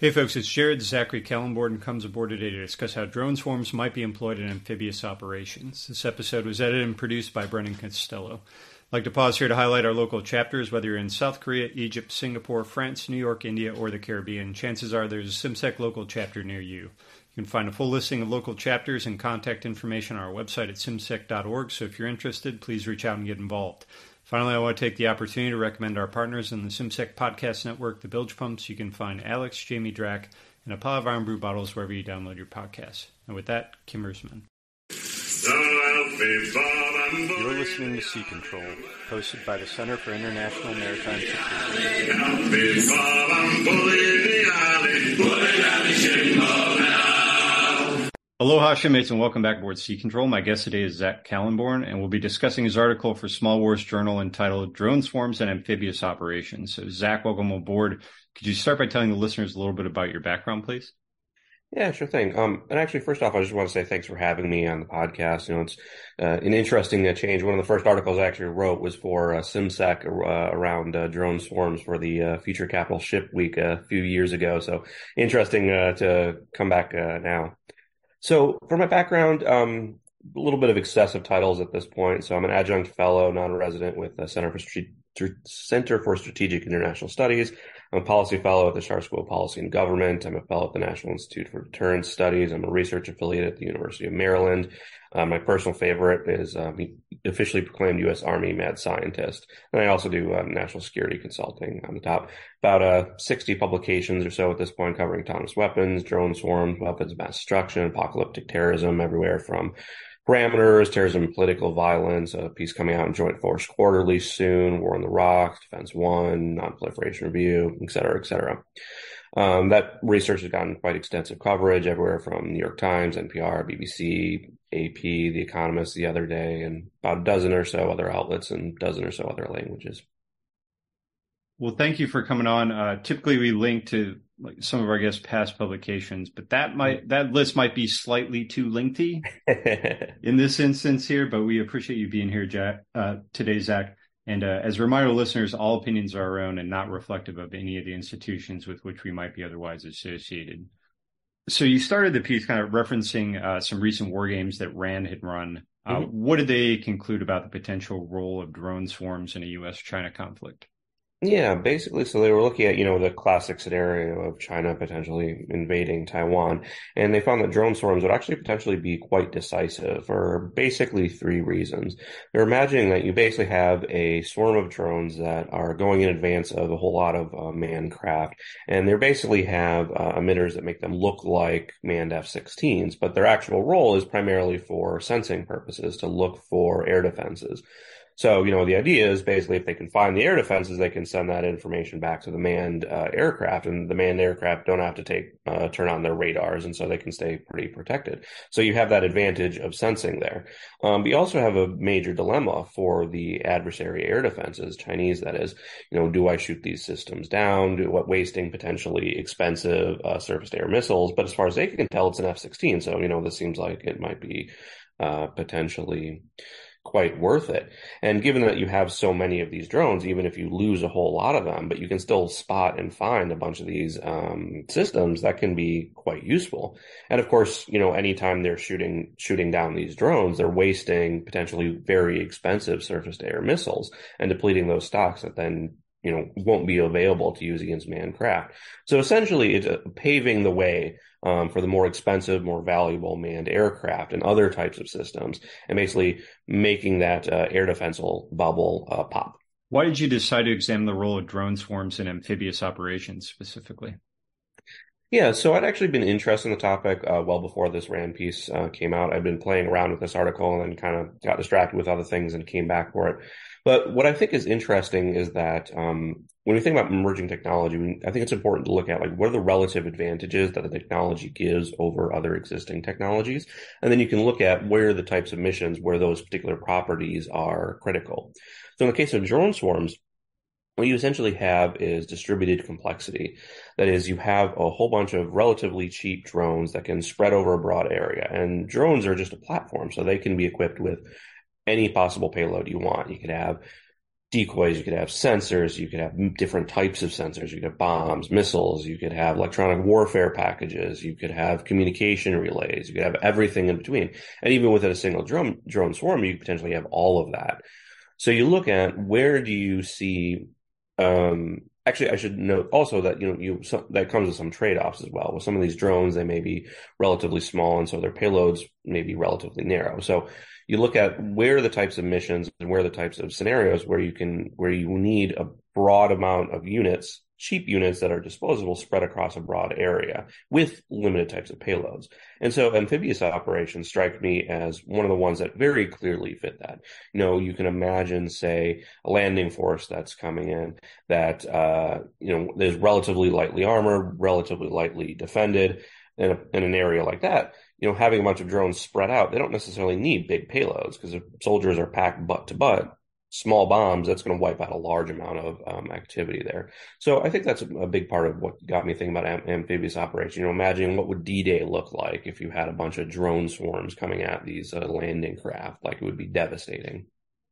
Hey folks, it's Jared. Zachary Kallenborn comes aboard today to discuss how drone swarms might be employed in amphibious operations. This episode was edited and produced by Brendan Costello. I'd like to pause here to highlight our local chapters. Whether you're in South Korea, Egypt, Singapore, France, New York, India, or the Caribbean, chances are there's a CIMSEC local chapter near you. You can find a full listing of local chapters and contact information on our website at cimsec.org, so if you're interested, please reach out and get involved. Finally, I want to take the opportunity to recommend our partners in the CIMSEC Podcast Network, the Bilge Pumps. You can find Alex, Jamie Drach, and a pile of Irn Bru bottles wherever you download your podcasts. And with that, Kimmersman. You're listening to Sea Control, hosted by the Center for International Maritime Security. Aloha, shipmates, and welcome back aboard Sea Control. My guest today is Zach Kallenborn, and we'll be discussing his article for Small Wars Journal entitled Drone Swarms and Amphibious Operations. So, Zach, welcome aboard. Could you start by telling the listeners a little bit about your background, please? Yeah, sure thing. Um, and actually, first off, I just want to say thanks for having me on the podcast. You know, it's uh, an interesting uh, change. One of the first articles I actually wrote was for uh, CIMSEC uh, around uh, drone swarms for the uh, Future Capital Ship Week a few years ago. So interesting to come back now. So, for my background, um, a little bit of excessive titles at this point. So, I'm an adjunct fellow, non-resident with the Center for Center for Strategic International Studies. I'm a policy fellow at the Schar School of Policy and Government. I'm a fellow at the National Institute for Deterrence Studies. I'm a research affiliate at the University of Maryland. Uh, my personal favorite is um, officially proclaimed U.S. Army mad scientist. And I also do uh, national security consulting on the top. About uh, 60 publications or so at this point covering autonomous weapons, drone swarms, weapons of mass destruction, apocalyptic terrorism, everywhere from parameters, terrorism political violence, a piece coming out in Joint Force Quarterly soon, War on the Rock, Defense One, Non-Proliferation Review, et cetera, et cetera. Um, that research has gotten quite extensive coverage everywhere from New York Times, NPR, BBC, AP, The Economist the other day, and about a dozen or so other outlets and a dozen or so other languages. Well, thank you for coming on. Uh, typically, we link to like some of our guests' past publications, but that might that list might be slightly too lengthy in this instance here. But we appreciate you being here, Jack, uh, today, Zach. And uh, as a reminder, listeners, all opinions are our own and not reflective of any of the institutions with which we might be otherwise associated. So you started the piece kind of referencing uh, some recent war games that RAND had run. Uh, mm-hmm. What did they conclude about the potential role of drone swarms in a U.S.-China conflict? Yeah, basically, so they were looking at, you know, the classic scenario of China potentially invading Taiwan, and they found that drone swarms would actually potentially be quite decisive for basically three reasons. They're imagining that you basically have a swarm of drones that are going in advance of a whole lot of uh, manned craft, and they basically have uh, emitters that make them look like manned F-16s, but their actual role is primarily for sensing purposes, to look for air defenses. So, you know, the idea is basically if they can find the air defenses, they can send that information back to the manned uh, aircraft, and the manned aircraft don't have to take uh, turn on their radars, and so they can stay pretty protected. So you have that advantage of sensing there. Um, but you also have a major dilemma for the adversary air defenses, Chinese that is. You know, do I shoot these systems down? Do what wasting potentially expensive uh, surface air missiles? But as far as they can tell, it's an F-16, so you know this seems like it might be uh, potentially quite worth it. And given that you have so many of these drones, even if you lose a whole lot of them, but you can still spot and find a bunch of these um, systems, that can be quite useful. And of course, you know, anytime they're shooting shooting down these drones, they're wasting potentially very expensive surface to air missiles and depleting those stocks that then you know won't be available to use against manned craft. So essentially, it's uh, paving the way um, for the more expensive, more valuable manned aircraft and other types of systems, and basically making that uh, air defensive bubble uh, pop. Why did you decide to examine the role of drone swarms in amphibious operations specifically? Yeah, so I'd actually been interested in the topic uh, well before this RAND piece uh, came out. I'd been playing around with this article and kind of got distracted with other things and came back for it. But what I think is interesting is that um, when we think about emerging technology, I think it's important to look at like what are the relative advantages that the technology gives over other existing technologies, and then you can look at where the types of missions where those particular properties are critical. So in the case of drone swarms, what you essentially have is distributed complexity. That is, you have a whole bunch of relatively cheap drones that can spread over a broad area. And drones are just a platform, so they can be equipped with any possible payload you want. You could have decoys, you could have sensors, you could have different types of sensors, you could have bombs, missiles, you could have electronic warfare packages, you could have communication relays, you could have everything in between. And even within a single drone, drone swarm, you potentially have all of that. So you look at where do you see, um, actually, I should note also that, you know, you, so, that comes with some trade-offs as well. With some of these drones, they may be relatively small and so their payloads may be relatively narrow. So you look at where the types of missions and where the types of scenarios where you can where you need a broad amount of units cheap units that are disposable spread across a broad area with limited types of payloads. And so amphibious operations strike me as one of the ones that very clearly fit that. You know, you can imagine, say, a landing force that's coming in that, uh, you know, is relatively lightly armored, relatively lightly defended in, a, in an area like that you know, having a bunch of drones spread out, they don't necessarily need big payloads because if soldiers are packed butt to butt, small bombs, that's going to wipe out a large amount of um, activity there. So I think that's a big part of what got me thinking about am- amphibious operation. You know, imagining what would D-Day look like if you had a bunch of drone swarms coming at these uh, landing craft. Like it would be devastating.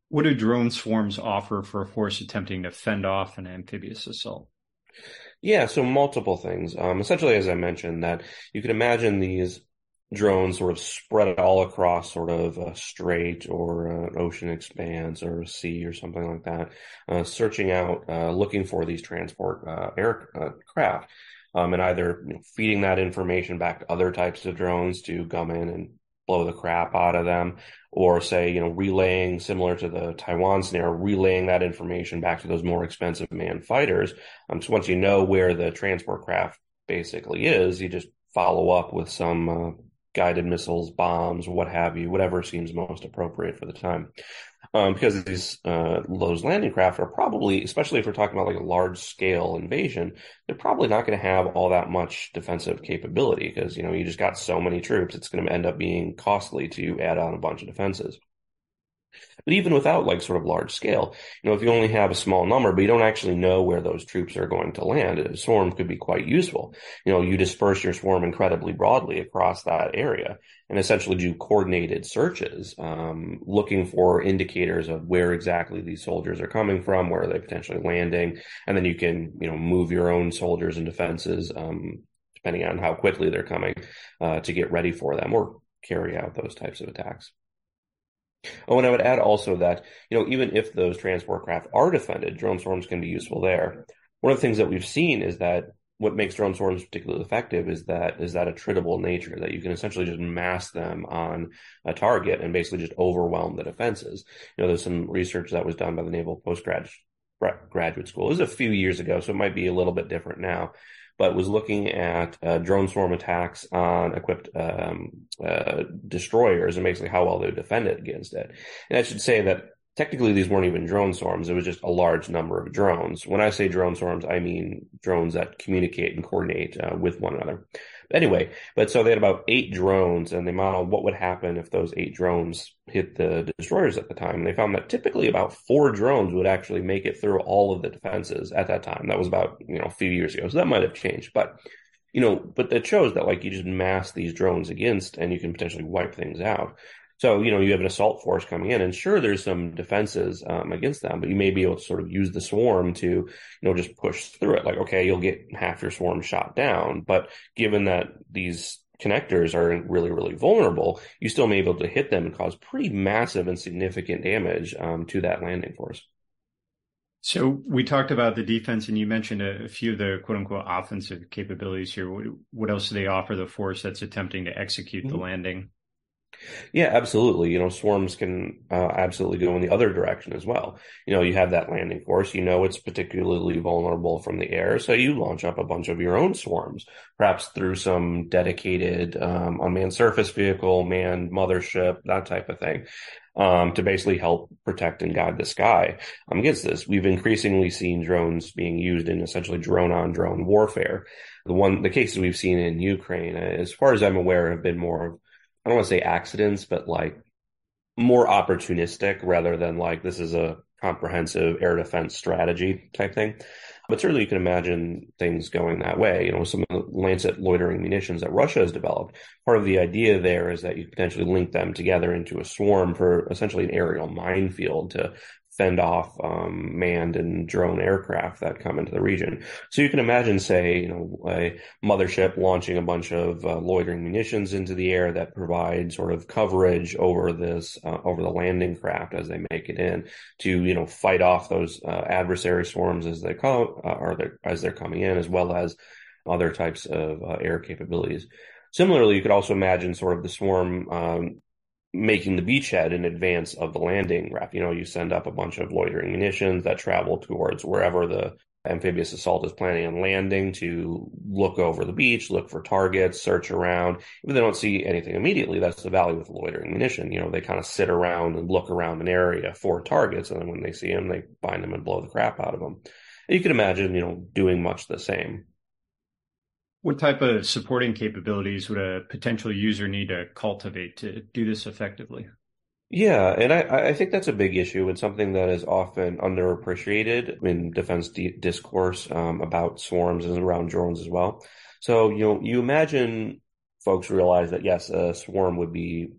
What do drone swarms offer for a force attempting to fend off an amphibious assault? Yeah, so multiple things. Um, essentially, as I mentioned, that you could imagine these drones sort of spread all across sort of a strait or an ocean expanse or a sea or something like that, uh, searching out, uh, looking for these transport uh, aircraft, um, and either you know, feeding that information back to other types of drones to come in and blow the crap out of them, or say, you know, relaying similar to the Taiwan scenario, relaying that information back to those more expensive manned fighters. Um, so once you know where the transport craft basically is, you just follow up with some uh, guided missiles, bombs, what have you, whatever seems most appropriate for the time. Um, because these uh, those landing craft are probably, especially if we're talking about like a large scale invasion, they're probably not going to have all that much defensive capability because you know you just got so many troops, it's going to end up being costly to add on a bunch of defenses. But even without like sort of large scale, you know, if you only have a small number, but you don't actually know where those troops are going to land, a swarm could be quite useful. You know, you disperse your swarm incredibly broadly across that area and essentially do coordinated searches, um, looking for indicators of where exactly these soldiers are coming from, where are they potentially landing, and then you can, you know, move your own soldiers and defenses, um, depending on how quickly they're coming, uh, to get ready for them or carry out those types of attacks. Oh, and I would add also that, you know, even if those transport craft are defended, drone swarms can be useful there. One of the things that we've seen is that what makes drone swarms particularly effective is that is that attritable nature that you can essentially just mass them on a target and basically just overwhelm the defenses. You know, there's some research that was done by the Naval Postgraduate Graduate School. It was a few years ago, so it might be a little bit different now but was looking at uh, drone swarm attacks on equipped um, uh, destroyers and basically how well they would defended against it. And I should say that technically these weren't even drone swarms. It was just a large number of drones. When I say drone swarms, I mean drones that communicate and coordinate uh, with one another. Anyway, but so they had about eight drones and they modeled what would happen if those eight drones hit the destroyers at the time. And they found that typically about four drones would actually make it through all of the defenses at that time. That was about, you know, a few years ago. So that might have changed, but you know, but it shows that like you just mass these drones against and you can potentially wipe things out. So, you know, you have an assault force coming in, and sure, there's some defenses um, against them, but you may be able to sort of use the swarm to, you know, just push through it. Like, okay, you'll get half your swarm shot down, but given that these connectors are really, really vulnerable, you still may be able to hit them and cause pretty massive and significant damage um, to that landing force. So we talked about the defense, and you mentioned a, few of the "quote unquote" offensive capabilities here. What, what, else do they offer the force that's attempting to execute mm-hmm. the landing? Yeah, absolutely. You know, swarms can uh, absolutely go in the other direction as well. You know, you have that landing force, you know, it's particularly vulnerable from the air. So you launch up a bunch of your own swarms, perhaps through some dedicated um, unmanned surface vehicle, manned mothership, that type of thing. Um, to basically help protect and guide the sky um, against this. We've increasingly seen drones being used in essentially drone on drone warfare. The one, the cases we've seen in Ukraine, as far as I'm aware, have been more of I don't want to say accidents, but like more opportunistic rather than like this is a comprehensive air defense strategy type thing. But certainly you can imagine things going that way. You know, some of the Lancet loitering munitions that Russia has developed, part of the idea there is that you potentially link them together into a swarm for essentially an aerial minefield to fend off um, manned and drone aircraft that come into the region. So you can imagine, say, you know, a mothership launching a bunch of uh, loitering munitions into the air that provide sort of coverage over this uh, over the landing craft as they make it in to you know fight off those uh, adversary swarms as they come uh, or as they're coming in, as well as other types of uh, air capabilities. Similarly, you could also imagine sort of the swarm um, making the beachhead in advance of the landing. You know, you send up a bunch of loitering munitions that travel towards wherever the amphibious assault is planning on landing to look over the beach, look for targets, search around. If they don't see anything immediately, that's the value with loitering munition. You know, they kind of sit around and look around an area for targets, and then when they see them, they find them and blow the crap out of them. And you can imagine, you know, doing much the same. What type of supporting capabilities would a potential user need to cultivate to do this effectively? Yeah, and I, I think that's a big issue and something that is often underappreciated in defense discourse um, about swarms and around drones as well. So, you know, you imagine folks realize that yes, a swarm would be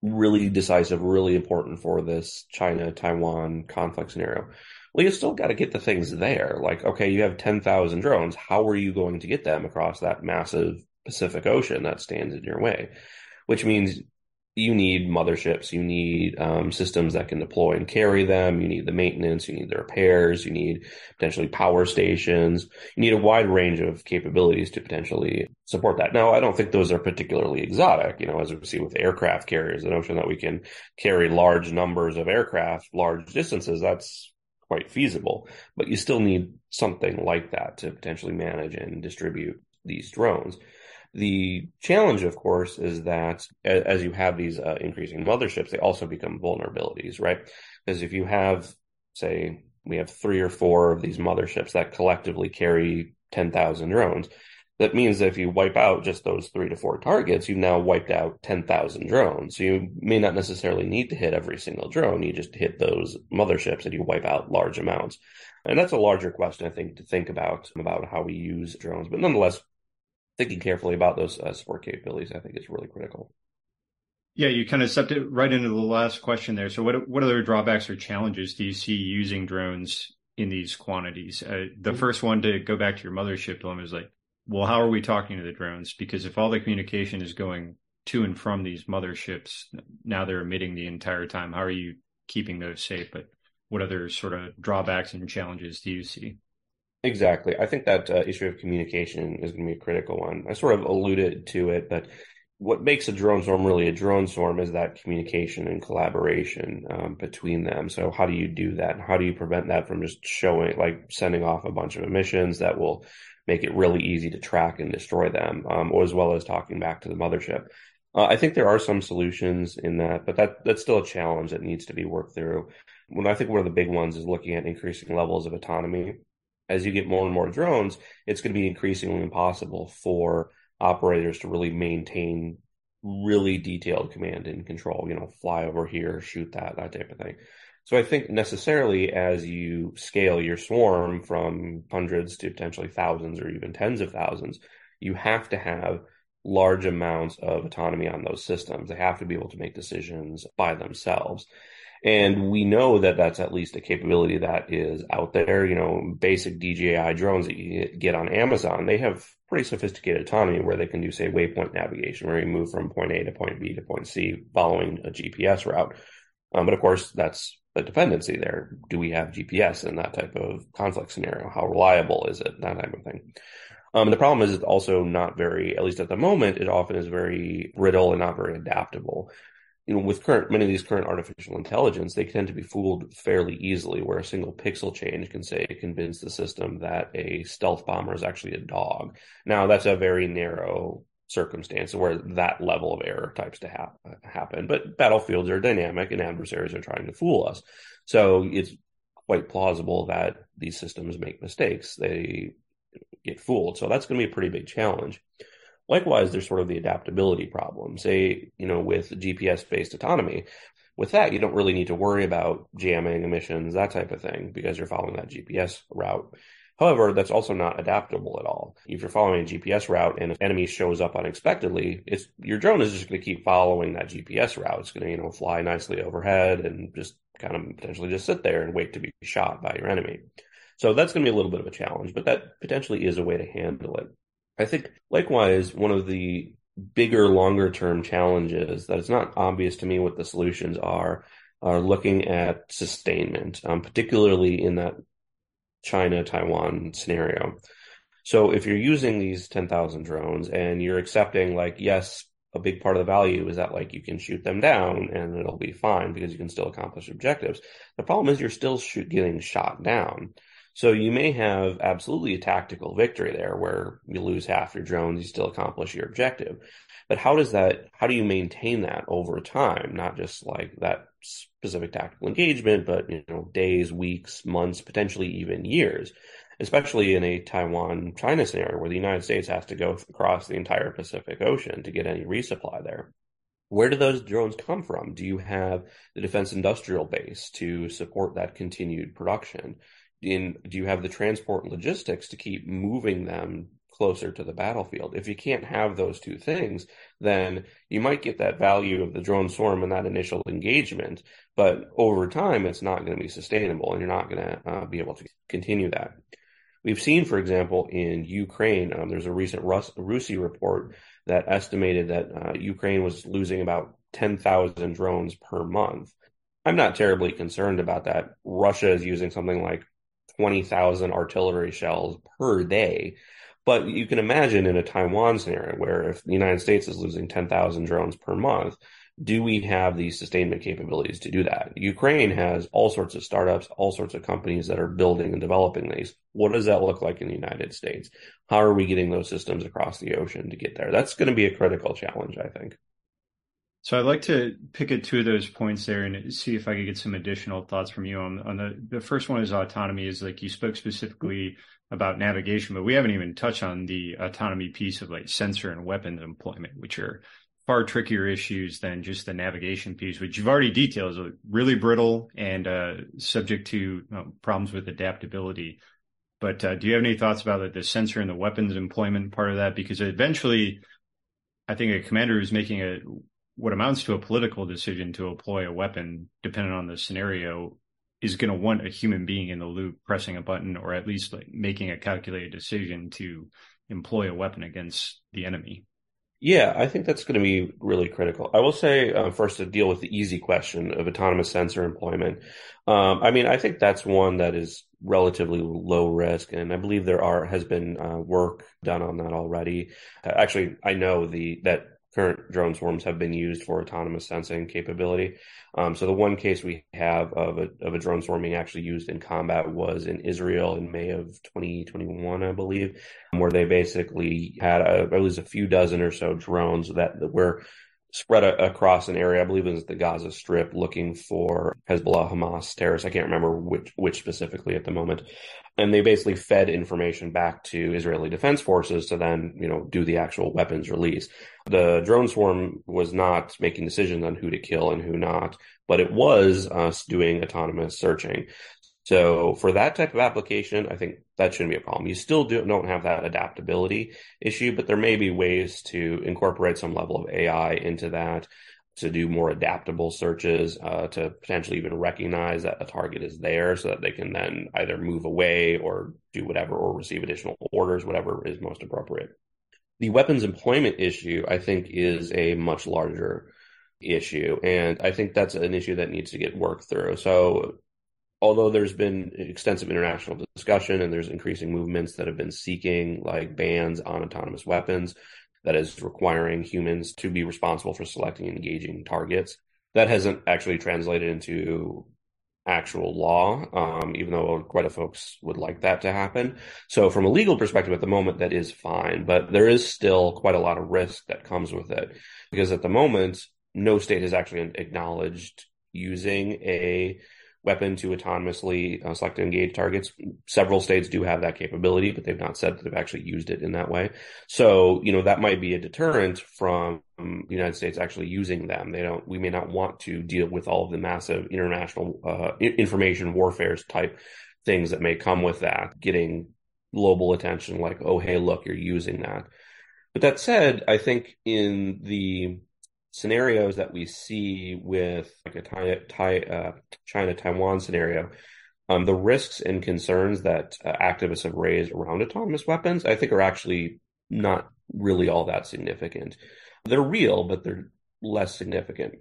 really decisive, really important for this China Taiwan conflict scenario. Well, you still got to get the things there. Like, okay, you have 10,000 drones. How are you going to get them across that massive Pacific Ocean that stands in your way? Which means you need motherships, you need um, systems that can deploy and carry them, you need the maintenance, you need the repairs, you need potentially power stations, you need a wide range of capabilities to potentially support that. Now, I don't think those are particularly exotic, you know, as we see with aircraft carriers, the notion that we can carry large numbers of aircraft, large distances, that's quite feasible, but you still need something like that to potentially manage and distribute these drones. The challenge, of course, is that as you have these uh, increasing motherships, they also become vulnerabilities, right? Because if you have, say, we have three or four of these motherships that collectively carry 10,000 drones, that means that if you wipe out just those three to four targets, you've now wiped out 10,000 drones. So you may not necessarily need to hit every single drone. You just hit those motherships and you wipe out large amounts. And that's a larger question, I think, to think about, about how we use drones. But nonetheless, thinking carefully about those uh, support capabilities, I think is really critical. Yeah, you kind of stepped it right into the last question there. So what, what other drawbacks or challenges do you see using drones in these quantities? Uh, the mm-hmm. first one to go back to your mothership dilemma is like, well, how are we talking to the drones? Because if all the communication is going to and from these motherships, now they're emitting the entire time. How are you keeping those safe? But what other sort of drawbacks and challenges do you see? Exactly. I think that uh, issue of communication is going to be a critical one. I sort of alluded to it, but what makes a drone swarm really a drone swarm is that communication and collaboration um, between them. So how do you do that? How do you prevent that from just showing, like sending off a bunch of emissions that will make it really easy to track and destroy them, um, or as well as talking back to the mothership. Uh, I think there are some solutions in that, but that that's still a challenge that needs to be worked through. When I think one of the big ones is looking at increasing levels of autonomy. As you get more and more drones, it's going to be increasingly impossible for operators to really maintain really detailed command and control. You know, fly over here, shoot that, that type of thing. So I think necessarily as you scale your swarm from hundreds to potentially thousands or even tens of thousands, you have to have large amounts of autonomy on those systems. They have to be able to make decisions by themselves. And we know that that's at least a capability that is out there. You know, basic DJI drones that you get on Amazon, they have pretty sophisticated autonomy where they can do, say, waypoint navigation, where you move from point A to point B to point C following a GPS route. Um, but of course, that's a dependency there. Do we have GPS in that type of conflict scenario? How reliable is it? That type of thing. Um, the problem is it's also not very, at least at the moment, it often is very brittle and not very adaptable. You know, with current many of these current artificial intelligence, they tend to be fooled fairly easily, where a single pixel change can say convince the system that a stealth bomber is actually a dog. Now, that's a very narrow circumstance where that level of error types to ha- happen. But battlefields are dynamic and adversaries are trying to fool us. So it's quite plausible that these systems make mistakes. They get fooled. So that's going to be a pretty big challenge. Likewise, there's sort of the adaptability problem. Say, you know, with GPS based autonomy, with that, you don't really need to worry about jamming emissions, that type of thing, because you're following that GPS route. However, that's also not adaptable at all. If you're following a GPS route and an enemy shows up unexpectedly, it's your drone is just going to keep following that GPS route. It's going to, you know, fly nicely overhead and just kind of potentially just sit there and wait to be shot by your enemy. So that's going to be a little bit of a challenge, but that potentially is a way to handle it. I think likewise, one of the bigger, longer term challenges that it's not obvious to me what the solutions are, are looking at sustainment, um, particularly in that China Taiwan scenario. So if you're using these 10,000 drones and you're accepting like, yes, a big part of the value is that like you can shoot them down and it'll be fine because you can still accomplish objectives. The problem is you're still shoot, getting shot down. So you may have absolutely a tactical victory there where you lose half your drones, you still accomplish your objective. But how does that, how do you maintain that over time? Not just like that specific tactical engagement, but, you know, days, weeks, months, potentially even years, especially in a Taiwan China scenario where the United States has to go across the entire Pacific Ocean to get any resupply there. Where do those drones come from? Do you have the defense industrial base to support that continued production? In do you have the transport and logistics to keep moving them closer to the battlefield? If you can't have those two things, then you might get that value of the drone swarm and that initial engagement, but over time, it's not going to be sustainable, and you're not going to uh, be able to continue that. We've seen, for example, in Ukraine, um, there's a recent Rus- RUSI report that estimated that uh, Ukraine was losing about 10,000 drones per month. I'm not terribly concerned about that. Russia is using something like 20,000 artillery shells per day. But you can imagine in a Taiwan scenario where if the United States is losing 10,000 drones per month, do we have the sustainment capabilities to do that? Ukraine has all sorts of startups, all sorts of companies that are building and developing these. What does that look like in the United States? How are we getting those systems across the ocean to get there? That's going to be a critical challenge, I think. So I'd like to pick at two of those points there and see if I could get some additional thoughts from you on, on the the first one is autonomy is like you spoke specifically about navigation, but we haven't even touched on the autonomy piece of like sensor and weapons employment, which are far trickier issues than just the navigation piece, which you've already detailed is really brittle and uh, subject to problems with adaptability. But uh, do you have any thoughts about like, the sensor and the weapons employment part of that? Because eventually, I think a commander who's making a what amounts to a political decision to employ a weapon, depending on the scenario, is going to want a human being in the loop pressing a button or at least like making a calculated decision to employ a weapon against the enemy. Yeah, I think that's going to be really critical. I will say uh, first to deal with the easy question of autonomous sensor employment. Um, I mean, I think that's one that is relatively low risk, and I believe there are has been uh, work done on that already. Uh, actually, I know the that current drone swarms have been used for autonomous sensing capability. Um, so the one case we have of a, of a drone swarm being actually used in combat was in Israel in May of 2021, I believe, where they basically had a, at least a few dozen or so drones that, that were spread a, across an area. I believe it was the Gaza Strip, looking for Hezbollah, Hamas terrorists. I can't remember which which specifically at the moment. And they basically fed information back to Israeli defense forces to then, you know, do the actual weapons release. The drone swarm was not making decisions on who to kill and who not, but it was us doing autonomous searching. So for that type of application, I think that shouldn't be a problem. You still do, not have that adaptability issue, but there may be ways to incorporate some level of AI into that to do more adaptable searches, uh, to potentially even recognize that a target is there so that they can then either move away or do whatever or receive additional orders, whatever is most appropriate. The weapons employment issue, I think, is a much larger issue. And I think that's an issue that needs to get worked through. So although there's been extensive international discussion and there's increasing movements that have been seeking like bans on autonomous weapons that is requiring humans to be responsible for selecting and engaging targets that hasn't actually translated into actual law um, even though quite a folks would like that to happen. So from a legal perspective at the moment that is fine but there is still quite a lot of risk that comes with it because at the moment no state has actually acknowledged using a weapon to autonomously uh, select and engage targets. Several states do have that capability, but they've not said that they've actually used it in that way. So, you know, that might be a deterrent from the United States actually using them. They don't, we may not want to deal with all of the massive international uh, information warfare type things that may come with that, getting global attention like, oh, hey, look, you're using that. But that said, I think in the scenarios that we see with like a uh, China Taiwan scenario, um, the risks and concerns that uh, activists have raised around autonomous weapons, I think, are actually not really all that significant. They're real, but they're less significant.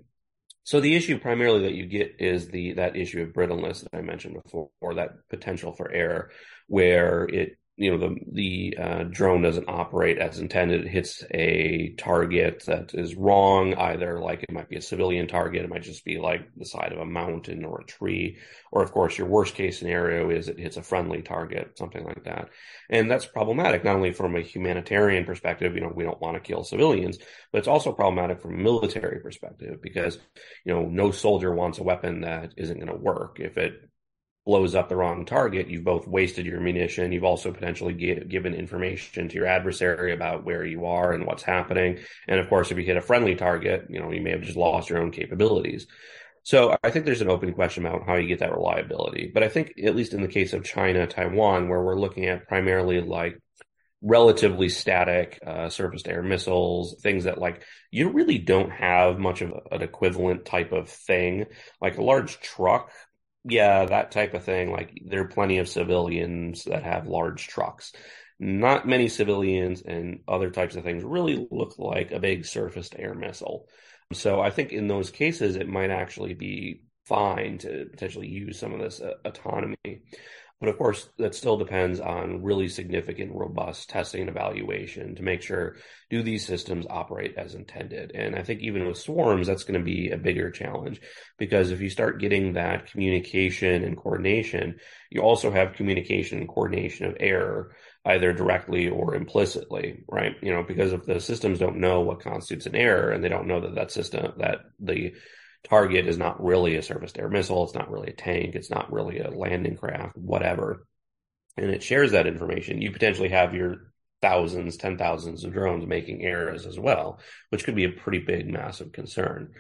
So the issue primarily that you get is the that issue of brittleness that I mentioned before, or that potential for error, where it you know the the uh, drone doesn't operate as intended. It hits a target that is wrong. Either like it might be a civilian target, it might just be like the side of a mountain or a tree, or of course your worst case scenario is it hits a friendly target, something like that. And that's problematic not only from a humanitarian perspective. You know we don't want to kill civilians, but it's also problematic from a military perspective because you know no soldier wants a weapon that isn't going to work if it blows up the wrong target, you've both wasted your munition. You've also potentially given information to your adversary about where you are and what's happening. And of course, if you hit a friendly target, you know, you may have just lost your own capabilities. So I think there's an open question about how you get that reliability. But I think at least in the case of China, Taiwan, where we're looking at primarily like relatively static uh, surface to air missiles, things that like you really don't have much of an equivalent type of thing. Like a large truck yeah, that type of thing. Like there are plenty of civilians that have large trucks. Not many civilians and other types of things really look like a big surface to air missile. So I think in those cases, it might actually be fine to potentially use some of this uh, autonomy. But of course, that still depends on really significant, robust testing and evaluation to make sure do these systems operate as intended. And I think even with swarms, that's going to be a bigger challenge because if you start getting that communication and coordination, you also have communication and coordination of error either directly or implicitly, right? You know, because if the systems don't know what constitutes an error and they don't know that that system, that the target is not really a surface to air missile. It's not really a tank. It's not really a landing craft, whatever. And it shares that information. You potentially have your thousands, ten thousands of drones making errors as well, which could be a pretty big, massive concern.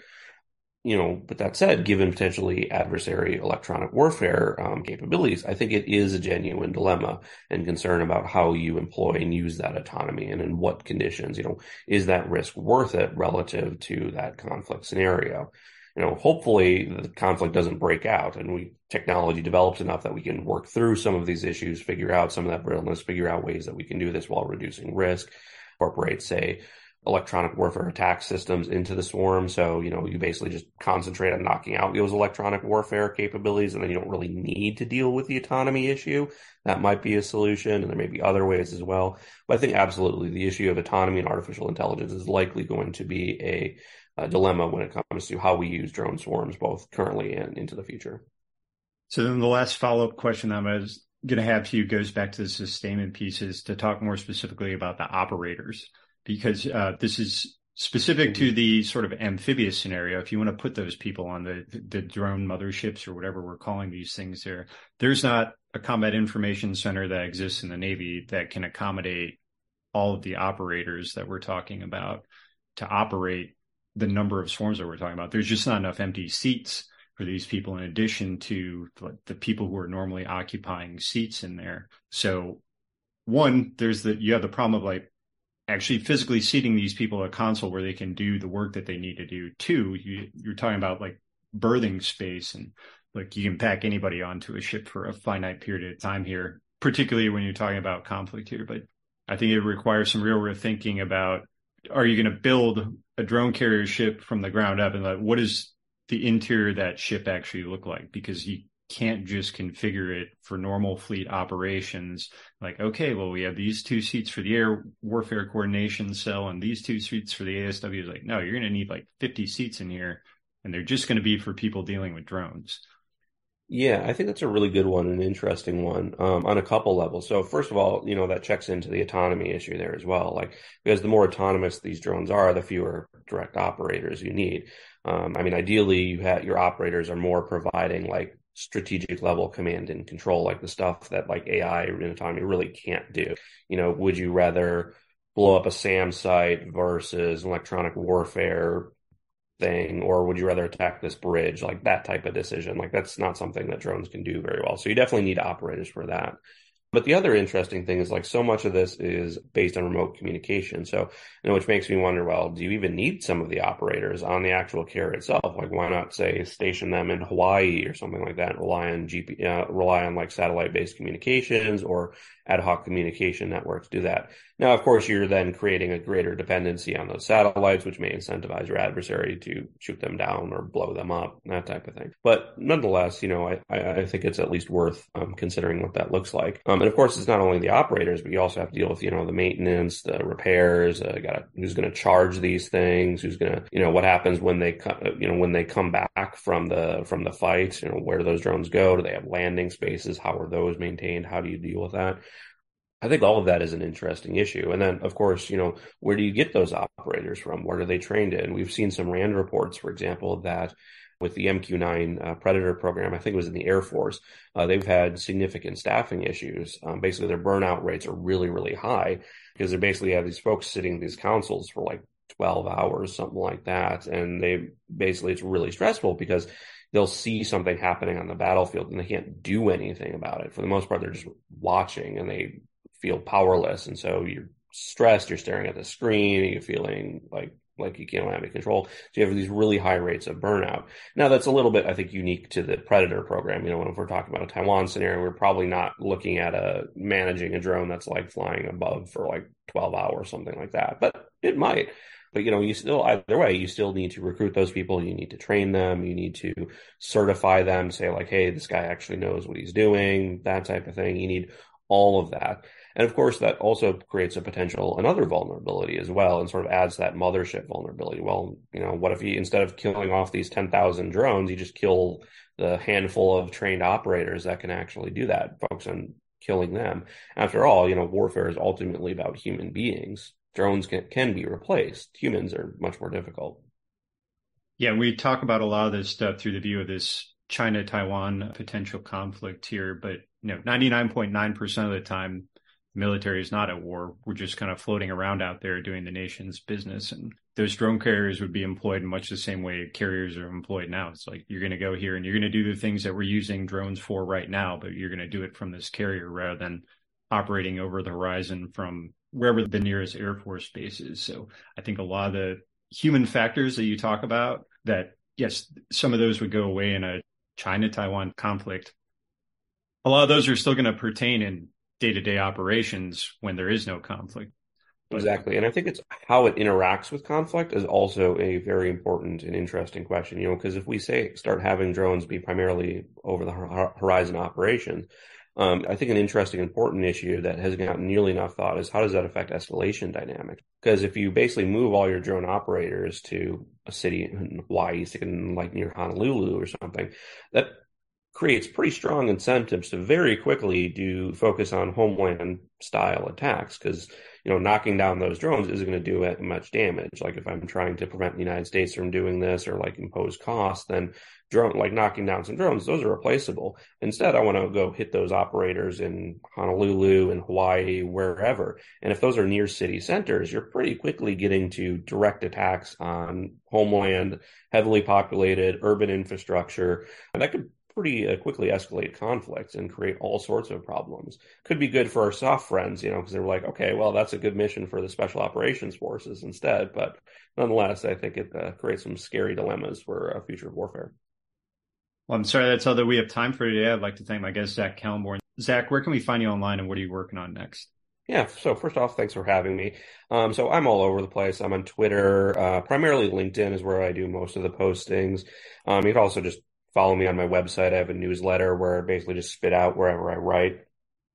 You know, but that said, given potentially adversary electronic warfare um, capabilities, I think it is a genuine dilemma and concern about how you employ and use that autonomy and in what conditions. You know, is that risk worth it relative to that conflict scenario? You know, hopefully the conflict doesn't break out and we technology develops enough that we can work through some of these issues, figure out some of that brittleness, figure out ways that we can do this while reducing risk, incorporate, say, electronic warfare attack systems into the swarm. So, you know, you basically just concentrate on knocking out those electronic warfare capabilities and then you don't really need to deal with the autonomy issue. That might be a solution. And there may be other ways as well. But I think absolutely the issue of autonomy and artificial intelligence is likely going to be a uh, dilemma when it comes to how we use drone swarms, both currently and into the future. So then the last follow up question I'm going to have to you goes back to the sustainment pieces to talk more specifically about the operators, because uh, this is specific to the sort of amphibious scenario. If you want to put those people on the the drone motherships or whatever we're calling these things, there, there's not a combat information center that exists in the Navy that can accommodate all of the operators that we're talking about to operate the number of swarms that we're talking about. There's just not enough empty seats for these people in addition to the people who are normally occupying seats in there. So one, there's the you have the problem of like actually physically seating these people at a console where they can do the work that they need to do. Two, you, you're talking about like birthing space and like you can pack anybody onto a ship for a finite period of time here, particularly when you're talking about conflict here. But I think it requires some real rethinking about are you going to build a drone carrier ship from the ground up? And like what does the interior of that ship actually look like? Because you can't just configure it for normal fleet operations. Like okay well we have these two seats for the air warfare coordination cell and these two seats for the asw is like no you're going to need like 50 seats in here and they're just going to be for people dealing with drones yeah, I think that's a really good one, an interesting one um, on a couple levels. So first of all, you know that checks into the autonomy issue there as well. Like because the more autonomous these drones are, the fewer direct operators you need. Um, I mean, ideally, you have your operators are more providing like strategic level command and control, like the stuff that like AI and autonomy really can't do. You know, would you rather blow up a SAM site versus electronic warfare thing or would you rather attack this bridge like that type of decision like that's not something that drones can do very well so you definitely need operators for that But the other interesting thing is like so much of this is based on remote communication. So, you know, which makes me wonder, well, do you even need some of the operators on the actual carrier itself? Like, why not say station them in Hawaii or something like that? Rely on GP, uh, rely on like satellite based communications or ad hoc communication networks do that. Now, of course, you're then creating a greater dependency on those satellites, which may incentivize your adversary to shoot them down or blow them up, that type of thing. But nonetheless, you know, I, I think it's at least worth um, considering what that looks like. Um, and of course, it's not only the operators, but you also have to deal with, you know, the maintenance, the repairs, uh, got who's going to charge these things, who's going to, you know, what happens when they, you know, when they come back from the, from the fight, you know, where do those drones go? Do they have landing spaces? How are those maintained? How do you deal with that? I think all of that is an interesting issue. And then, of course, you know, where do you get those operators from? Where are they trained in? We've seen some RAND reports, for example, that with the MQ9 uh, Predator program, I think it was in the Air Force, uh, they've had significant staffing issues. Um, basically, their burnout rates are really, really high because they basically have these folks sitting in these consoles for like 12 hours, something like that. And they basically, it's really stressful because they'll see something happening on the battlefield and they can't do anything about it. For the most part, they're just watching and they feel powerless. And so you're stressed, you're staring at the screen, you're feeling like like you can't have any control. So you have these really high rates of burnout. Now that's a little bit, I think, unique to the Predator program. You know, when we're talking about a Taiwan scenario, we're probably not looking at a managing a drone that's like flying above for like 12 hours, something like that. But it might. But you know, you still either way, you still need to recruit those people. You need to train them. You need to certify them. Say like, hey, this guy actually knows what he's doing. That type of thing. You need all of that. And of course, that also creates a potential another vulnerability as well, and sort of adds that mothership vulnerability. Well, you know, what if he instead of killing off these ten thousand drones, you just kill the handful of trained operators that can actually do that, focus on killing them. After all, you know, warfare is ultimately about human beings. Drones can, can be replaced. Humans are much more difficult. Yeah, we talk about a lot of this stuff through the view of this China Taiwan potential conflict here, but you know, 99.9% of the time military is not at war. We're just kind of floating around out there doing the nation's business. And those drone carriers would be employed in much the same way carriers are employed now. It's like you're going to go here and you're going to do the things that we're using drones for right now, but you're going to do it from this carrier rather than operating over the horizon from wherever the nearest Air Force base is. So I think a lot of the human factors that you talk about that, yes, some of those would go away in a China Taiwan conflict. A lot of those are still going to pertain in day to day operations when there is no conflict. Exactly. And I think it's how it interacts with conflict is also a very important and interesting question, you know, because if we say start having drones be primarily over the horizon operations, um, I think an interesting, important issue that hasn't gotten nearly enough thought is how does that affect escalation dynamics? Because if you basically move all your drone operators to a city in Hawaii, like near Honolulu or something, that creates pretty strong incentives to very quickly do focus on homeland style attacks because you know knocking down those drones isn't going to do much damage. Like if i'm trying to prevent the united states from doing this or like impose costs then drone like knocking down some drones those are replaceable. Instead i want to go hit those operators in honolulu and hawaii wherever. And if those are near city centers you're pretty quickly getting to direct attacks on homeland heavily populated urban infrastructure. And that could pretty uh, quickly escalate conflicts and create all sorts of problems. Could be good for our soft friends, you know, because they're like, okay, well, that's a good mission for the special operations forces instead. But nonetheless, I think it uh, creates some scary dilemmas for uh, future warfare. Well, I'm sorry that's all that we have time for today. I'd like to thank my guest, Zach Kallenborn. Zach, where can we find you online and what are you working on next? Yeah, so first off, thanks for having me. Um, so I'm all over the place. I'm on Twitter, uh, primarily LinkedIn is where I do most of the postings. Um, you can also just follow me on my website. I have a newsletter where I basically just spit out wherever I write.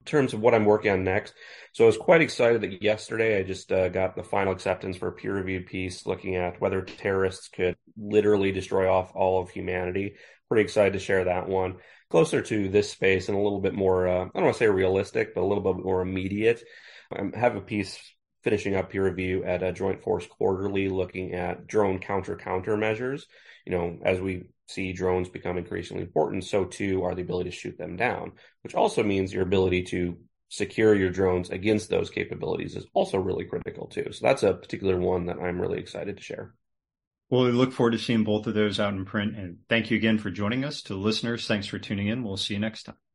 In terms of what I'm working on next, so I was quite excited that yesterday I just uh, got the final acceptance for a peer reviewed piece looking at whether terrorists could literally destroy off all of humanity. Pretty excited to share that one. Closer to this space and a little bit more, uh, I don't want to say realistic, but a little bit more immediate. I have a piece finishing up peer review at a Joint Force Quarterly looking at drone counter countermeasures. You know, as we see drones become increasingly important, so too are the ability to shoot them down, which also means your ability to secure your drones against those capabilities is also really critical too. So that's a particular one that I'm really excited to share. Well, we look forward to seeing both of those out in print. And thank you again for joining us. To listeners, thanks for tuning in. We'll see you next time.